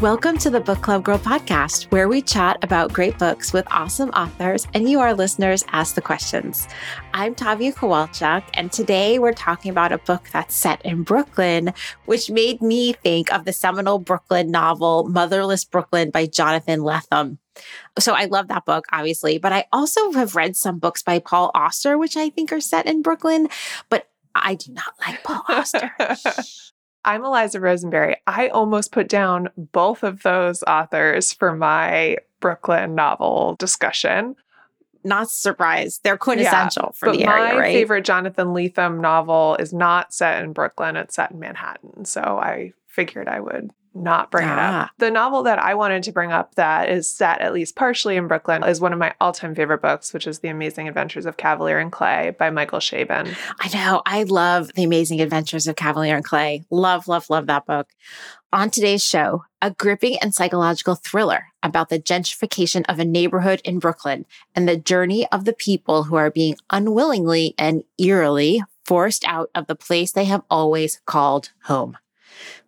Welcome to the Book Club Girl podcast, where we chat about great books with awesome authors and you, our listeners, ask the questions. I'm Tavia Kowalchuk, and today we're talking about a book that's set in Brooklyn, which made me think of the seminal Brooklyn novel Motherless Brooklyn by Jonathan Lethem. So I love that book, obviously, but I also have read some books by Paul Auster, which I think are set in Brooklyn, but I do not like Paul Auster. I'm Eliza Rosenberry. I almost put down both of those authors for my Brooklyn novel discussion. Not surprised. They're quintessential yeah, for the area, my right? favorite Jonathan Lethem novel is not set in Brooklyn, it's set in Manhattan. So I figured I would not bring ah. it up. The novel that I wanted to bring up that is set at least partially in Brooklyn is one of my all-time favorite books, which is The Amazing Adventures of Cavalier and Clay by Michael Chabon. I know. I love The Amazing Adventures of Cavalier and Clay. Love, love, love that book. On today's show, a gripping and psychological thriller about the gentrification of a neighborhood in Brooklyn and the journey of the people who are being unwillingly and eerily forced out of the place they have always called home.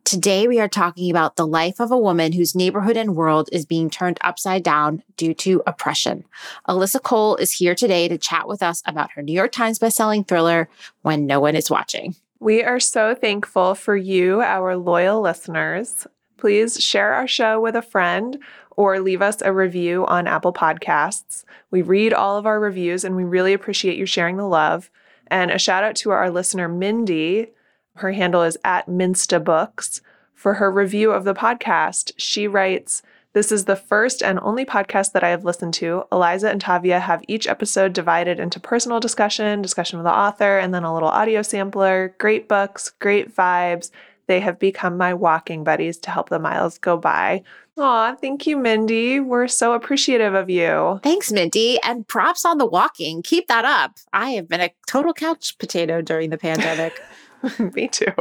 Today, we are talking about the life of a woman whose neighborhood and world is being turned upside down due to oppression. Alyssa Cole is here today to chat with us about her New York Times bestselling thriller, When No One Is Watching. We are so thankful for you, our loyal listeners. Please share our show with a friend or leave us a review on Apple Podcasts. We read all of our reviews and we really appreciate you sharing the love. And a shout out to our listener, Mindy her handle is at Minsta Books. For her review of the podcast, she writes, This is the first and only podcast that I have listened to. Eliza and Tavia have each episode divided into personal discussion, discussion with the author, and then a little audio sampler. Great books, great vibes. They have become my walking buddies to help the miles go by. Aw, thank you, Mindy. We're so appreciative of you. Thanks, Mindy. And props on the walking. Keep that up. I have been a total couch potato during the pandemic. Me too.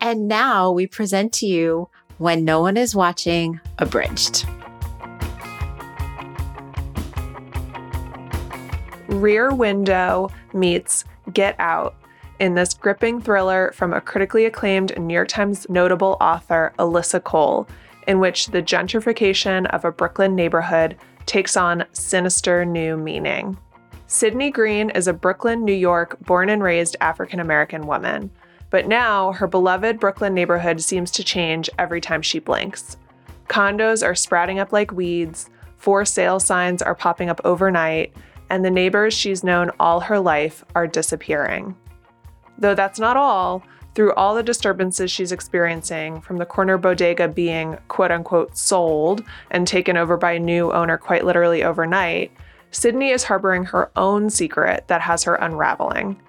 And now we present to you When No One Is Watching Abridged. Rear Window meets Get Out in this gripping thriller from a critically acclaimed New York Times notable author, Alyssa Cole, in which the gentrification of a Brooklyn neighborhood takes on sinister new meaning. Sydney Green is a Brooklyn, New York, born and raised African American woman. But now her beloved Brooklyn neighborhood seems to change every time she blinks. Condos are sprouting up like weeds, for sale signs are popping up overnight, and the neighbors she's known all her life are disappearing. Though that's not all, through all the disturbances she's experiencing, from the corner bodega being quote unquote sold and taken over by a new owner quite literally overnight, Sydney is harboring her own secret that has her unraveling.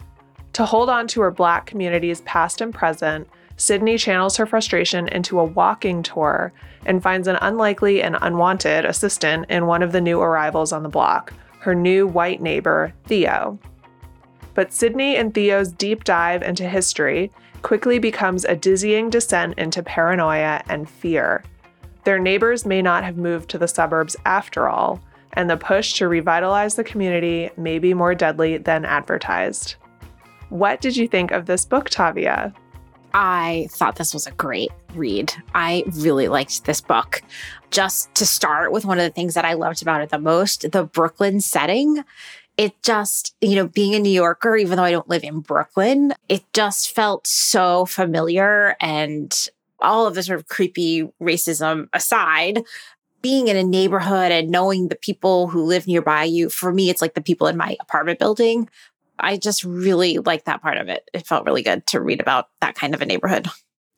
To hold on to her Black community's past and present, Sydney channels her frustration into a walking tour and finds an unlikely and unwanted assistant in one of the new arrivals on the block, her new white neighbor, Theo. But Sydney and Theo's deep dive into history quickly becomes a dizzying descent into paranoia and fear. Their neighbors may not have moved to the suburbs after all, and the push to revitalize the community may be more deadly than advertised. What did you think of this book, Tavia? I thought this was a great read. I really liked this book. Just to start with one of the things that I loved about it the most, the Brooklyn setting. It just, you know, being a New Yorker, even though I don't live in Brooklyn, it just felt so familiar and all of the sort of creepy racism aside, being in a neighborhood and knowing the people who live nearby you, for me, it's like the people in my apartment building. I just really like that part of it. It felt really good to read about that kind of a neighborhood.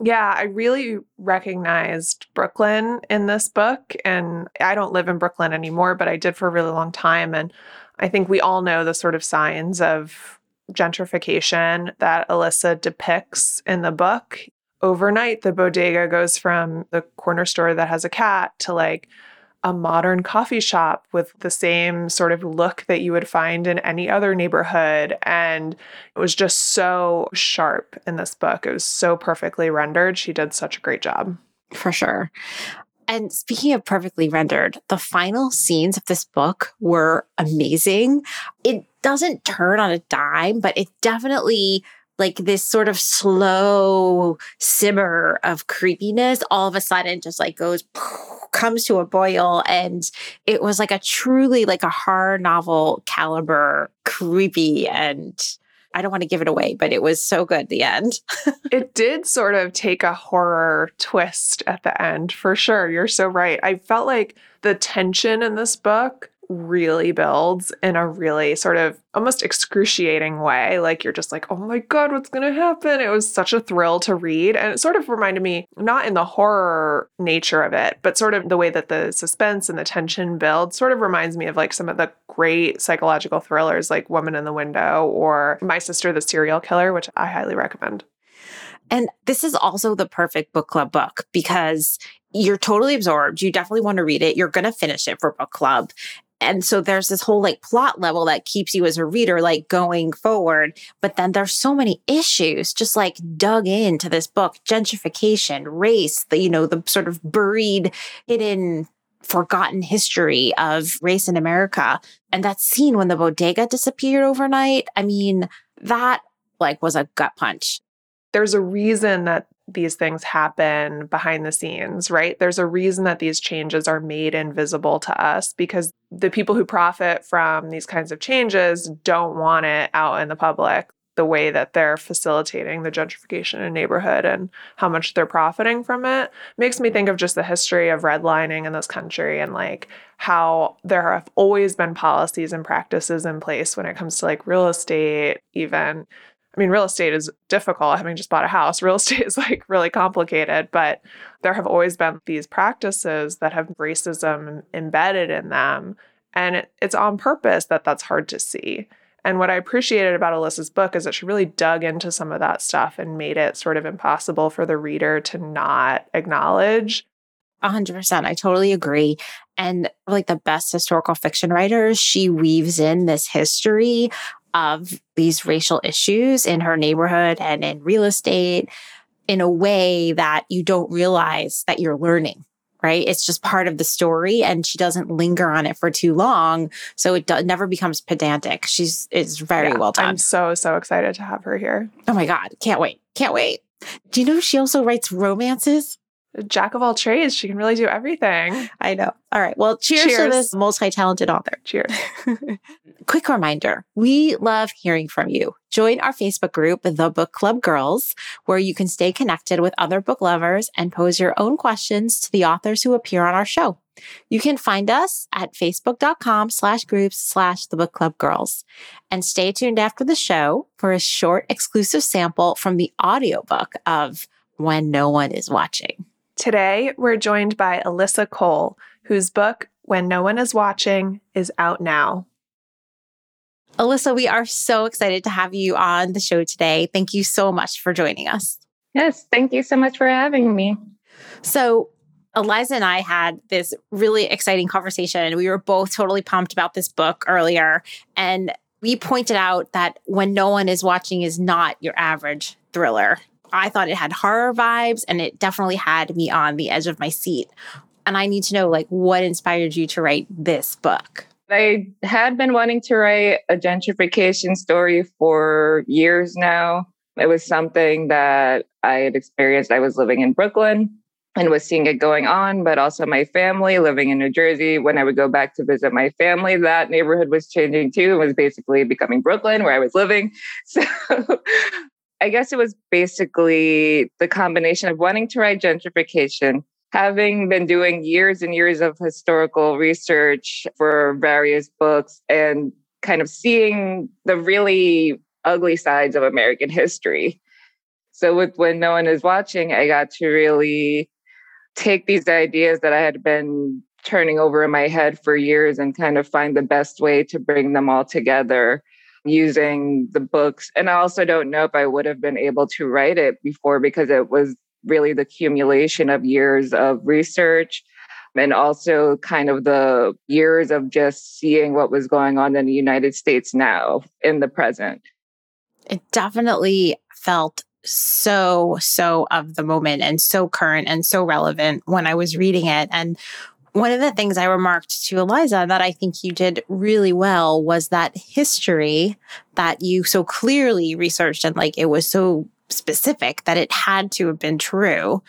Yeah, I really recognized Brooklyn in this book. And I don't live in Brooklyn anymore, but I did for a really long time. And I think we all know the sort of signs of gentrification that Alyssa depicts in the book overnight, the bodega goes from the corner store that has a cat to like a modern coffee shop with the same sort of look that you would find in any other neighborhood. And it was just so sharp in this book. It was so perfectly rendered. She did such a great job. For sure. And speaking of perfectly rendered, the final scenes of this book were amazing. It doesn't turn on a dime, but it definitely like this sort of slow simmer of creepiness all of a sudden just like goes comes to a boil and it was like a truly like a horror novel caliber creepy and I don't want to give it away, but it was so good the end. it did sort of take a horror twist at the end, for sure. You're so right. I felt like the tension in this book really builds in a really sort of almost excruciating way. Like you're just like, oh my God, what's going to happen? It was such a thrill to read. And it sort of reminded me, not in the horror nature of it, but sort of the way that the suspense and the tension build sort of reminds me of like some of the great psychological thrillers like Woman in the Window or My Sister the Serial Killer, which I highly recommend. And this is also the perfect book club book because you're totally absorbed. You definitely want to read it. You're going to finish it for book club and so there's this whole like plot level that keeps you as a reader like going forward. But then there's so many issues just like dug into this book. Gentrification race the you know the sort of buried hidden forgotten history of race in america. And that scene when the bodega disappeared overnight i mean that like was a gut punch. There's a reason that these things happen behind the scenes, right? There's a reason that these changes are made invisible to us because the people who profit from these kinds of changes don't want it out in the public the way that they're facilitating the gentrification in a neighborhood and how much they're profiting from it makes me think of just the history of redlining in this country and like how there have always been policies and practices in place when it comes to like real estate even I mean, real estate is difficult. Having just bought a house, real estate is like really complicated, but there have always been these practices that have racism embedded in them. And it, it's on purpose that that's hard to see. And what I appreciated about Alyssa's book is that she really dug into some of that stuff and made it sort of impossible for the reader to not acknowledge. 100%. I totally agree. And like the best historical fiction writers, she weaves in this history of these racial issues in her neighborhood and in real estate in a way that you don't realize that you're learning right? It's just part of the story and she doesn't linger on it for too long. So it do- never becomes pedantic. She's is very yeah, well done. i'm so so excited to have her here. Oh my god. Can't wait. Can't wait. Do you know she also writes romances jack of all trades. She can really do everything. I know. All right. Well, cheers, cheers. to this multi talented author. Cheers. Quick reminder we love hearing from you. Join our Facebook group, The Book Club Girls, where you can stay connected with other book lovers and pose your own questions to the authors who appear on our show. You can find us at facebook.com slash groups slash the book club girls. And stay tuned after the show for a short exclusive sample from the audiobook of When No One Is Watching. Today, we're joined by Alyssa Cole, whose book, When No One Is Watching, is out now. Alyssa, we are so excited to have you on the show today. Thank you so much for joining us. Yes, thank you so much for having me. So, Eliza and I had this really exciting conversation. We were both totally pumped about this book earlier. And we pointed out that when no one is watching is not your average thriller. I thought it had horror vibes and it definitely had me on the edge of my seat. And I need to know like what inspired you to write this book? I had been wanting to write a gentrification story for years now. It was something that I had experienced. I was living in Brooklyn and was seeing it going on, but also my family living in New Jersey. When I would go back to visit my family, that neighborhood was changing too. It was basically becoming Brooklyn where I was living. So I guess it was basically the combination of wanting to write gentrification, having been doing years and years of historical research for various books, and kind of seeing the really ugly sides of American history. So, with when no one is watching, I got to really take these ideas that I had been turning over in my head for years and kind of find the best way to bring them all together using the books. And I also don't know if I would have been able to write it before because it was really the accumulation of years of research and also kind of the years of just seeing what was going on in the United States now in the present. It definitely felt so, so of the moment and so current and so relevant when I was reading it. And One of the things I remarked to Eliza that I think you did really well was that history that you so clearly researched and like it was so specific that it had to have been true.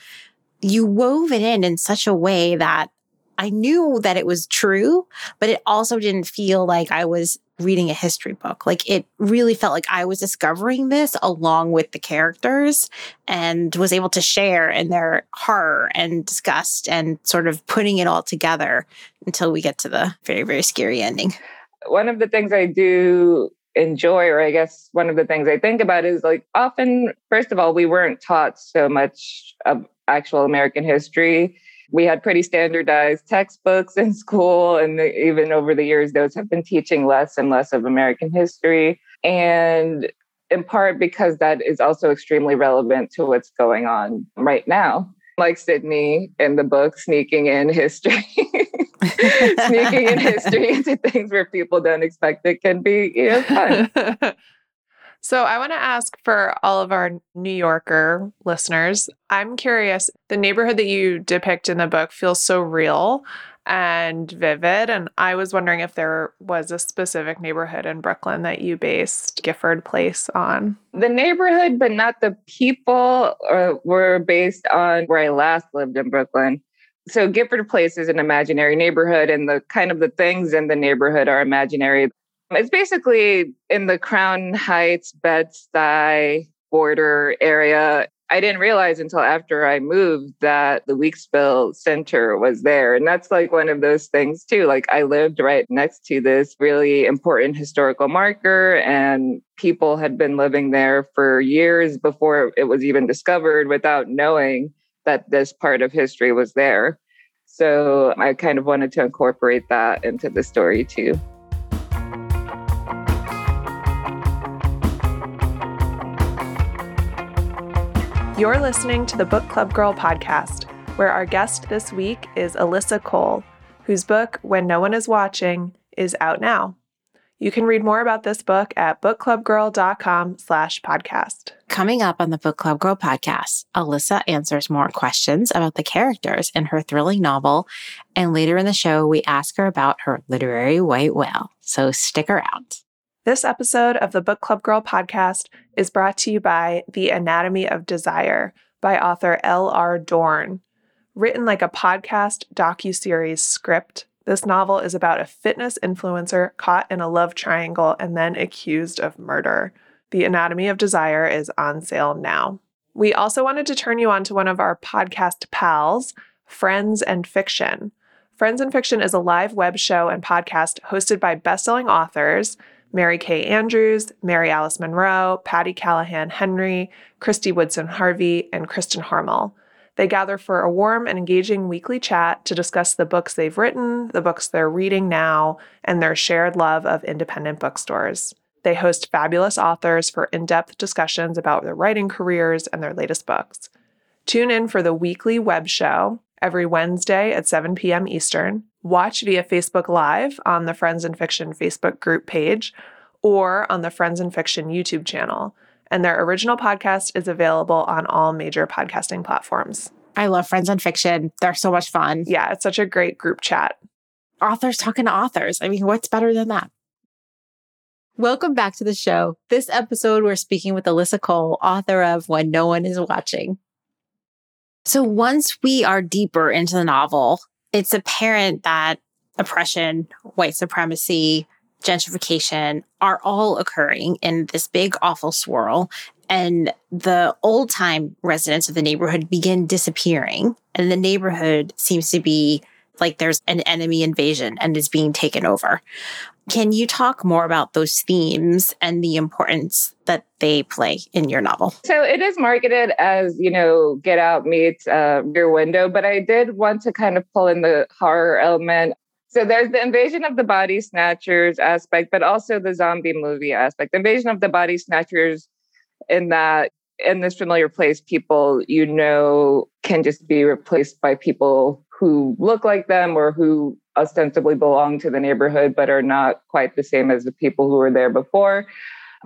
You wove it in in such a way that I knew that it was true, but it also didn't feel like I was reading a history book. Like it really felt like I was discovering this along with the characters and was able to share in their horror and disgust and sort of putting it all together until we get to the very, very scary ending. One of the things I do enjoy, or I guess one of the things I think about is like often, first of all, we weren't taught so much of actual American history we had pretty standardized textbooks in school and the, even over the years those have been teaching less and less of american history and in part because that is also extremely relevant to what's going on right now like Sydney in the book, sneaking in history, sneaking in history into things where people don't expect it can be you know, fun. So, I want to ask for all of our New Yorker listeners I'm curious, the neighborhood that you depict in the book feels so real and vivid. And I was wondering if there was a specific neighborhood in Brooklyn that you based Gifford Place on. The neighborhood, but not the people, uh, were based on where I last lived in Brooklyn. So Gifford Place is an imaginary neighborhood, and the kind of the things in the neighborhood are imaginary. It's basically in the Crown Heights, Bed-Stuy border area. I didn't realize until after I moved that the Weeksville Center was there. And that's like one of those things too. Like I lived right next to this really important historical marker, and people had been living there for years before it was even discovered without knowing that this part of history was there. So I kind of wanted to incorporate that into the story too. You're listening to the Book Club Girl podcast, where our guest this week is Alyssa Cole, whose book, When No One Is Watching, is out now. You can read more about this book at bookclubgirl.com slash podcast. Coming up on the Book Club Girl podcast, Alyssa answers more questions about the characters in her thrilling novel. And later in the show, we ask her about her literary white whale. So stick around. This episode of the Book Club Girl podcast is brought to you by The Anatomy of Desire by author L.R. Dorn. Written like a podcast docu-series script, this novel is about a fitness influencer caught in a love triangle and then accused of murder. The Anatomy of Desire is on sale now. We also wanted to turn you on to one of our podcast pals, Friends and Fiction. Friends and Fiction is a live web show and podcast hosted by best-selling authors Mary Kay Andrews, Mary Alice Monroe, Patti Callahan Henry, Kristy Woodson Harvey, and Kristin Harmel. They gather for a warm and engaging weekly chat to discuss the books they've written, the books they're reading now, and their shared love of independent bookstores. They host fabulous authors for in depth discussions about their writing careers and their latest books. Tune in for the weekly web show every Wednesday at 7 p.m. Eastern watch via Facebook Live on the Friends and Fiction Facebook group page or on the Friends and Fiction YouTube channel. And their original podcast is available on all major podcasting platforms. I love Friends and Fiction. They're so much fun. Yeah, it's such a great group chat. Authors talking to authors. I mean, what's better than that? Welcome back to the show. This episode, we're speaking with Alyssa Cole, author of When No One Is Watching. So once we are deeper into the novel, it's apparent that oppression, white supremacy, gentrification are all occurring in this big, awful swirl. And the old time residents of the neighborhood begin disappearing. And the neighborhood seems to be like there's an enemy invasion and is being taken over. Can you talk more about those themes and the importance that they play in your novel? So it is marketed as, you know, Get Out meets uh, Rear Window, but I did want to kind of pull in the horror element. So there's the invasion of the body snatchers aspect, but also the zombie movie aspect. The invasion of the body snatchers in that in this familiar place, people you know can just be replaced by people who look like them or who ostensibly belong to the neighborhood but are not quite the same as the people who were there before.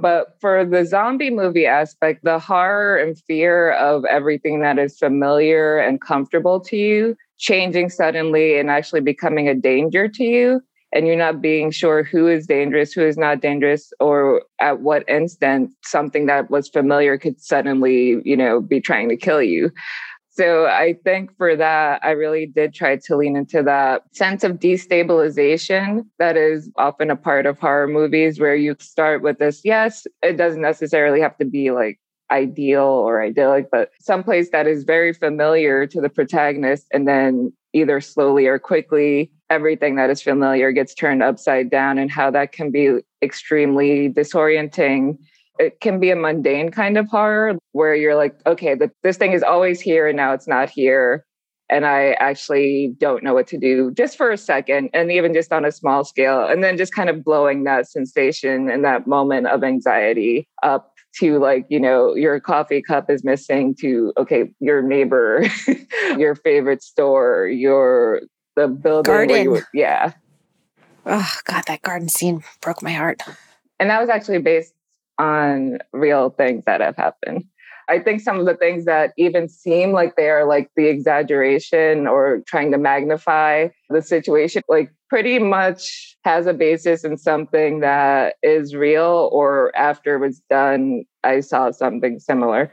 But for the zombie movie aspect, the horror and fear of everything that is familiar and comfortable to you changing suddenly and actually becoming a danger to you and you're not being sure who is dangerous, who is not dangerous, or at what instant something that was familiar could suddenly, you know, be trying to kill you. So I think for that, I really did try to lean into that sense of destabilization that is often a part of horror movies, where you start with this, yes, it doesn't necessarily have to be like ideal or idyllic, but someplace that is very familiar to the protagonist. And then either slowly or quickly, everything that is familiar gets turned upside down, and how that can be extremely disorienting it can be a mundane kind of horror where you're like, okay, the, this thing is always here and now it's not here. And I actually don't know what to do just for a second, and even just on a small scale. And then just kind of blowing that sensation and that moment of anxiety up to like, you know, your coffee cup is missing to, okay, your neighbor, your favorite store, your, the building. Garden. You, yeah. Oh, God, that garden scene broke my heart. And that was actually based on real things that have happened. I think some of the things that even seem like they are like the exaggeration or trying to magnify the situation, like pretty much has a basis in something that is real, or after it was done, I saw something similar.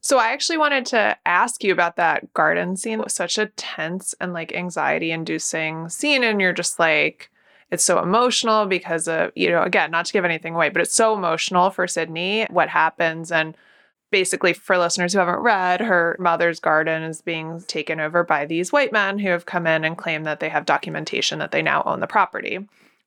So I actually wanted to ask you about that garden scene. It was such a tense and like anxiety inducing scene. And you're just like, it's so emotional because of, you know, again, not to give anything away, but it's so emotional for Sydney what happens. And basically, for listeners who haven't read, her mother's garden is being taken over by these white men who have come in and claim that they have documentation that they now own the property.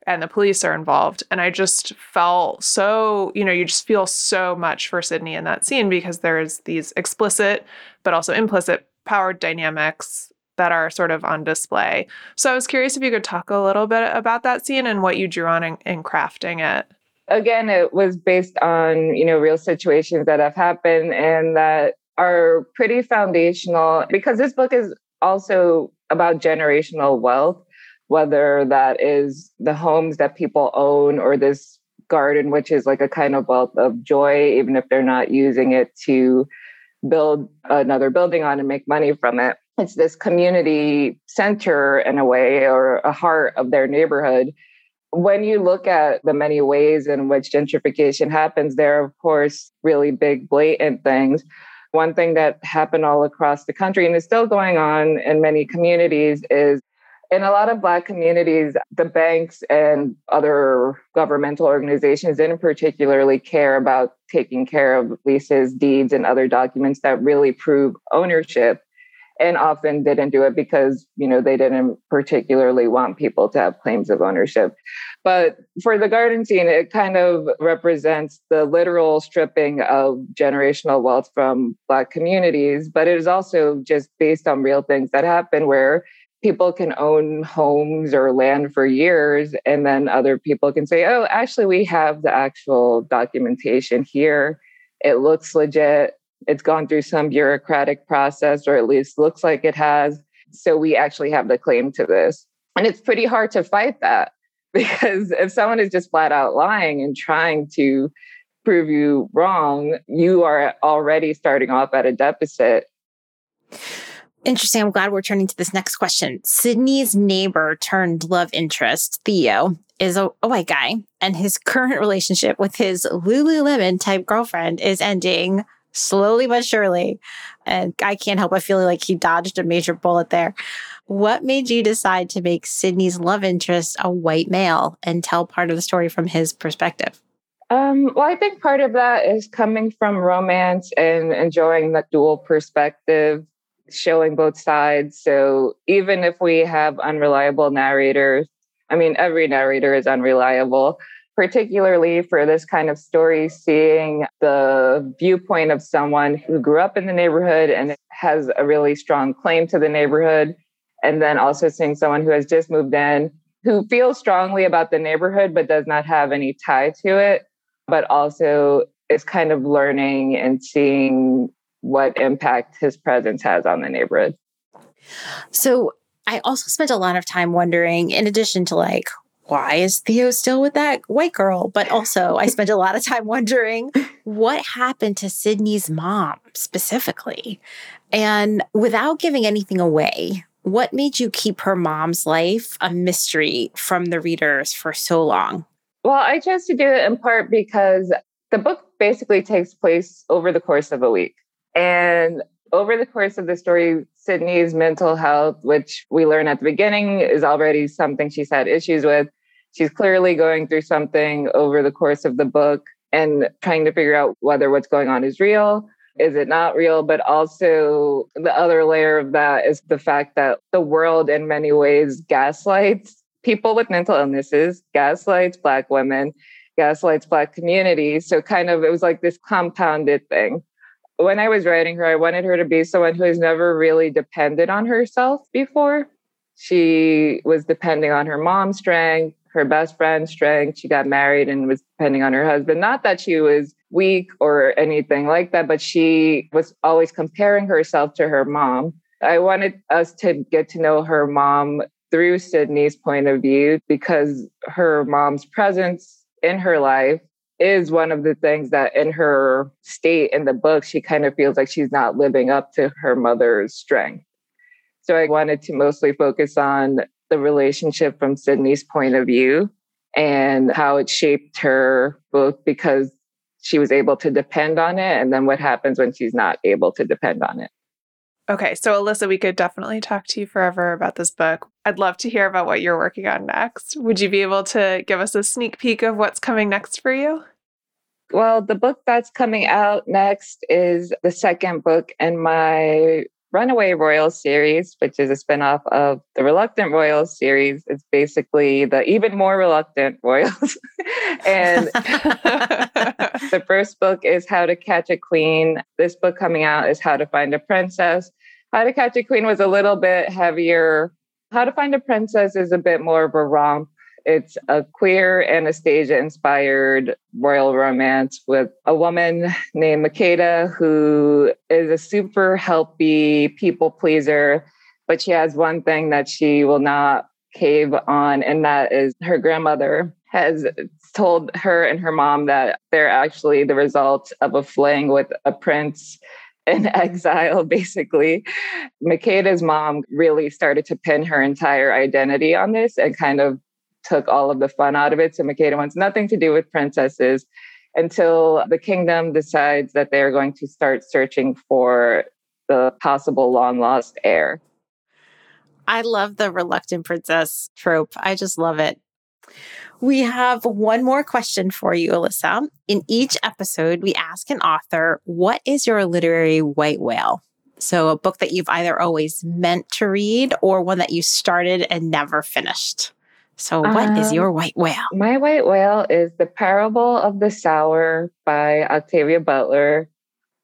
And the police are involved. And I just felt so, you know, you just feel so much for Sydney in that scene because there's these explicit but also implicit power dynamics that are sort of on display. So I was curious if you could talk a little bit about that scene and what you drew on in, in crafting it. Again, it was based on, you know, real situations that have happened and that are pretty foundational because this book is also about generational wealth, whether that is the homes that people own or this garden, which is like a kind of wealth of joy, even if they're not using it to build another building on and make money from it it's this community center in a way or a heart of their neighborhood. When you look at the many ways in which gentrification happens there are of course really big blatant things. One thing that happened all across the country and is still going on in many communities is in a lot of black communities the banks and other governmental organizations didn't particularly care about taking care of leases deeds and other documents that really prove ownership and often didn't do it because you know they didn't particularly want people to have claims of ownership. But for the garden scene it kind of represents the literal stripping of generational wealth from black communities but it is also just based on real things that happen where people can own homes or land for years and then other people can say oh actually we have the actual documentation here. It looks legit it's gone through some bureaucratic process, or at least looks like it has. So we actually have the claim to this. And it's pretty hard to fight that because if someone is just flat out lying and trying to prove you wrong, you are already starting off at a deficit. Interesting. I'm glad we're turning to this next question. Sydney's neighbor turned love interest, Theo, is a, a, white guy, and his current relationship with his Lululemon type girlfriend is ending slowly but surely. And I can't help but feeling like he dodged a major bullet there. What made you decide to make Sydney's love interest a white male and tell part of the story from his perspective? Um, well, I think part of that is coming from romance and enjoying the dual perspective, showing both sides. So even if we have unreliable narrators, I mean, every narrator is unreliable particularly for this kind of story, seeing the viewpoint of someone who grew up in the neighborhood and has a really strong claim to the neighborhood. And then also seeing someone who has just moved in who feels strongly about the neighborhood but does not have any tie to it, but also is kind of learning and seeing what impact his presence has on the neighborhood. So I also spent a lot of time wondering, in addition to like, why is Theo still with that white girl? But also, I spent a lot of time wondering what happened to Sydney's mom specifically. And without giving anything away, What made you keep her mom's life a mystery from the readers for so long? Well, I chose to do it in part because the book basically takes place over the course of a week. And over the course of the story, Sydney's mental health, which we learn at the beginning is already something she's had issues with. She's clearly going through something over the course of the book and trying to figure out whether what's going on is real. Is it not real? But also, the other layer of that is the fact that the world, in many ways, gaslights people with mental illnesses, gaslights Black women, gaslights Black communities. So, kind of, it was like this compounded thing when I was writing her, I wanted her to be someone who has never really depended on herself before. She was depending on her mom's strength, her best friend's strength. She got married and was depending on her husband. Not that she was weak or anything like that, but she was always comparing herself to her mom. I wanted us to get to know her mom through Sydney's point of view because her mom's presence in her life is one of the things that in her state in the book, she kind of feels like she's not living up to her mother's strength. So I wanted to mostly focus on the relationship from Sydney's point of view and how it shaped her both because she was able to depend on it and then what happens when she's not able to depend on it. Okay, so Alyssa, we could definitely talk to you forever about this book. I'd love to hear about what you're working on next. Would you be able to give us a sneak peek of what's coming next for you? Well, the book that's coming out next is the second book in my Runaway Royals series, which is a spinoff of the Reluctant Royals series. It's basically the even more reluctant Royals. and the first book is How to Catch a Queen. This book coming out is How to Find a Princess. How to Catch a Queen was a little bit heavier. How to Find a Princess is a bit more of a romp it's a queer Anastasia inspired royal romance with a woman named Makeda who is a super healthy people pleaser, but she has one thing that she will not cave on, and that is her grandmother has told her and her mom that they're actually the result of a fling with a prince in exile, basically. Makeda's mom really started to pin her entire identity on this and kind of took all of the fun out of it. So Makeda wants nothing to do with princesses until the kingdom decides that they're going to start searching for the possible long lost heir. I love the reluctant princess trope. I just love it. We have one more question for you, Alyssa. In each episode, we ask an author, What is your literary white whale? So, a book that you've either always meant to read or one that you started and never finished. So, what um, is your white whale? My white whale is The Parable of the Sower by Octavia Butler,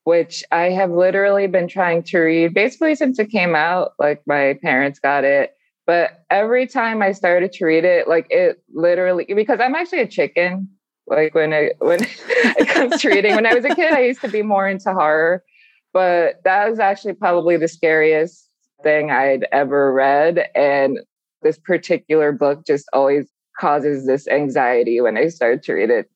which I have literally been trying to read basically since it came out. Like, my parents got it. But every time I started to read it, like it literally, because I'm actually a chicken. Like when it when it comes to reading, when I was a kid, I used to be more into horror, but that was actually probably the scariest thing I'd ever read. And this particular book just always causes this anxiety when I start to read it.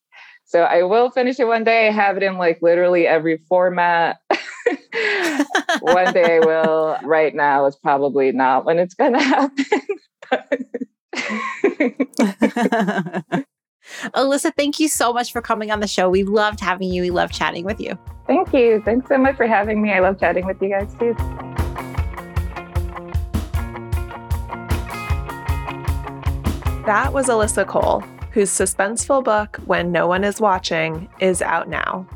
So I will finish it one day. I have it in like literally every format. one day I will. Right now is probably not when it's going to happen. Alyssa, thank you so much for coming on the show. We loved having you. We loved chatting with you. Thank you. Thanks so much for having me. I love chatting with you guys too. That was Alyssa Cole, whose suspenseful book, When No One Is Watching, is out now.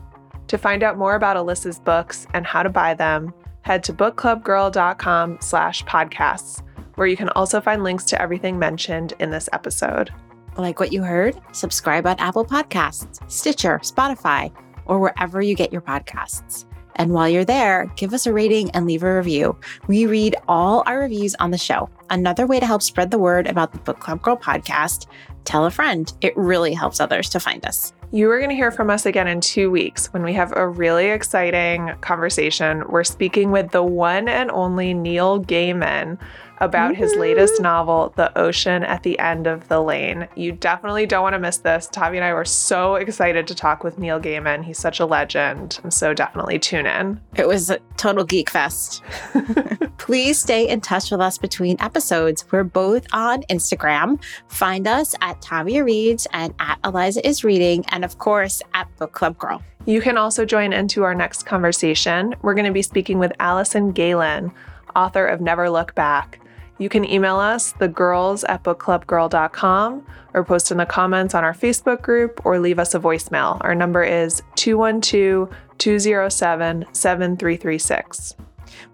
To find out more about Alyssa's books and how to buy them, head to bookclubgirl.com slash podcasts, where you can also find links to everything mentioned in this episode. Like what you heard? Subscribe on Apple Podcasts, Stitcher, Spotify, or wherever you get your podcasts. And while you're there, give us a rating and leave a review. We read all our reviews on the show. Another way to help spread the word about the Book Club Girl podcast, tell a friend. It really helps others to find us. You are going to hear from us again in two weeks when we have a really exciting conversation. We're speaking with the one and only Neil Gaiman about his latest novel, The Ocean at the End of the Lane. You definitely don't want to miss this. Tavi and I were so excited to talk with Neil Gaiman. He's such a legend. So definitely tune in. It was a total geek fest. Please stay in touch with us between episodes. We're both on Instagram. Find us at Tavia Reads and at Eliza is Reading, and of course at Book Club Girl. You can also join into our next conversation. We're going to be speaking with Alison Gaylin, author of Never Look Back. You can email us, thegirls at bookclubgirl.com, or post in the comments on our Facebook group, or leave us a voicemail. Our number is 212 207 7336.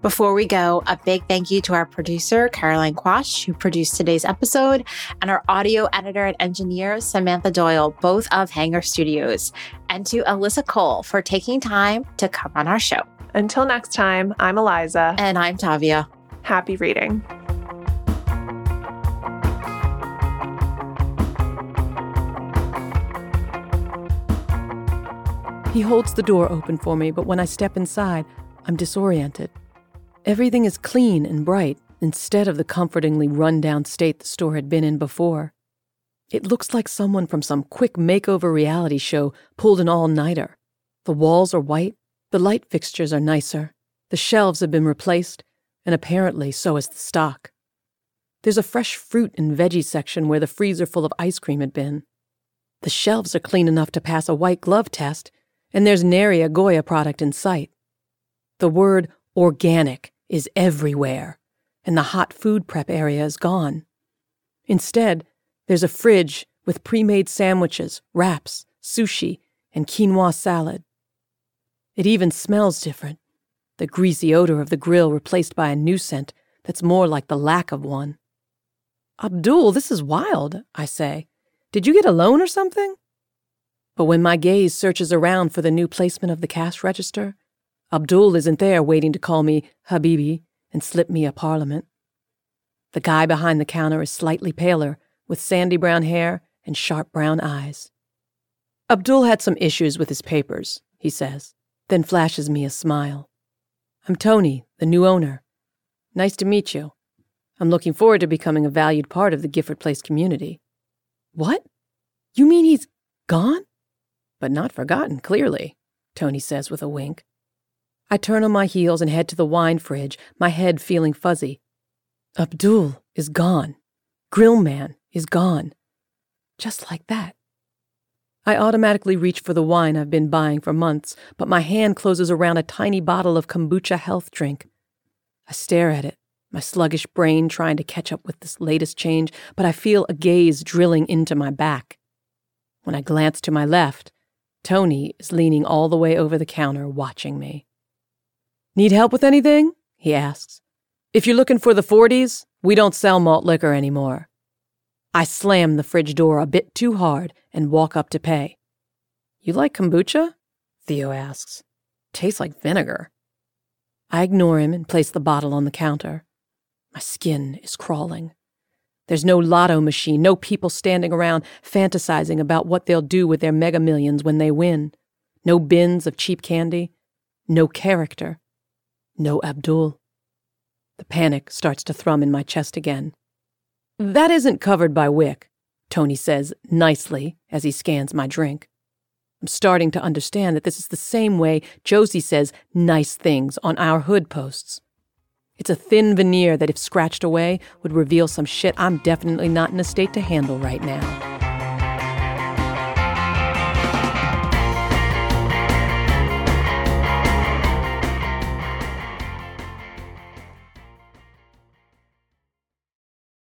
Before we go, a big thank you to our producer, Caroline Quash, who produced today's episode, and our audio editor and engineer, Samantha Doyle, both of Hanger Studios, and to Alyssa Cole for taking time to come on our show. Until next time, I'm Eliza. And I'm Tavia. Happy reading. He holds the door open for me, but when I step inside, I'm disoriented. Everything is clean and bright instead of the comfortingly run down state the store had been in before. It looks like someone from some quick makeover reality show pulled an all nighter. The walls are white, the light fixtures are nicer, the shelves have been replaced, and apparently so is the stock. There's a fresh fruit and veggie section where the freezer full of ice cream had been. The shelves are clean enough to pass a white glove test, and there's nary a Goya product in sight. The word organic is everywhere, and the hot food prep area is gone. Instead, there's a fridge with pre made sandwiches, wraps, sushi, and quinoa salad. It even smells different the greasy odor of the grill replaced by a new scent that's more like the lack of one. Abdul, this is wild, I say. Did you get a loan or something? But when my gaze searches around for the new placement of the cash register, Abdul isn't there waiting to call me Habibi and slip me a parliament. The guy behind the counter is slightly paler, with sandy brown hair and sharp brown eyes. Abdul had some issues with his papers, he says, then flashes me a smile. I'm Tony, the new owner. Nice to meet you. I'm looking forward to becoming a valued part of the Gifford Place community. What? You mean he's gone? But not forgotten, clearly, Tony says with a wink. I turn on my heels and head to the wine fridge, my head feeling fuzzy. Abdul is gone. Grillman is gone. Just like that. I automatically reach for the wine I've been buying for months, but my hand closes around a tiny bottle of kombucha health drink. I stare at it, my sluggish brain trying to catch up with this latest change, but I feel a gaze drilling into my back. When I glance to my left, Tony is leaning all the way over the counter watching me. Need help with anything? he asks. If you're looking for the 40s, we don't sell malt liquor anymore. I slam the fridge door a bit too hard and walk up to pay. You like kombucha? Theo asks. Tastes like vinegar. I ignore him and place the bottle on the counter. My skin is crawling. There's no lotto machine, no people standing around fantasizing about what they'll do with their mega millions when they win. No bins of cheap candy. No character. No Abdul. The panic starts to thrum in my chest again. That isn't covered by WIC, Tony says nicely as he scans my drink. I'm starting to understand that this is the same way Josie says nice things on our hood posts. It's a thin veneer that, if scratched away, would reveal some shit I'm definitely not in a state to handle right now.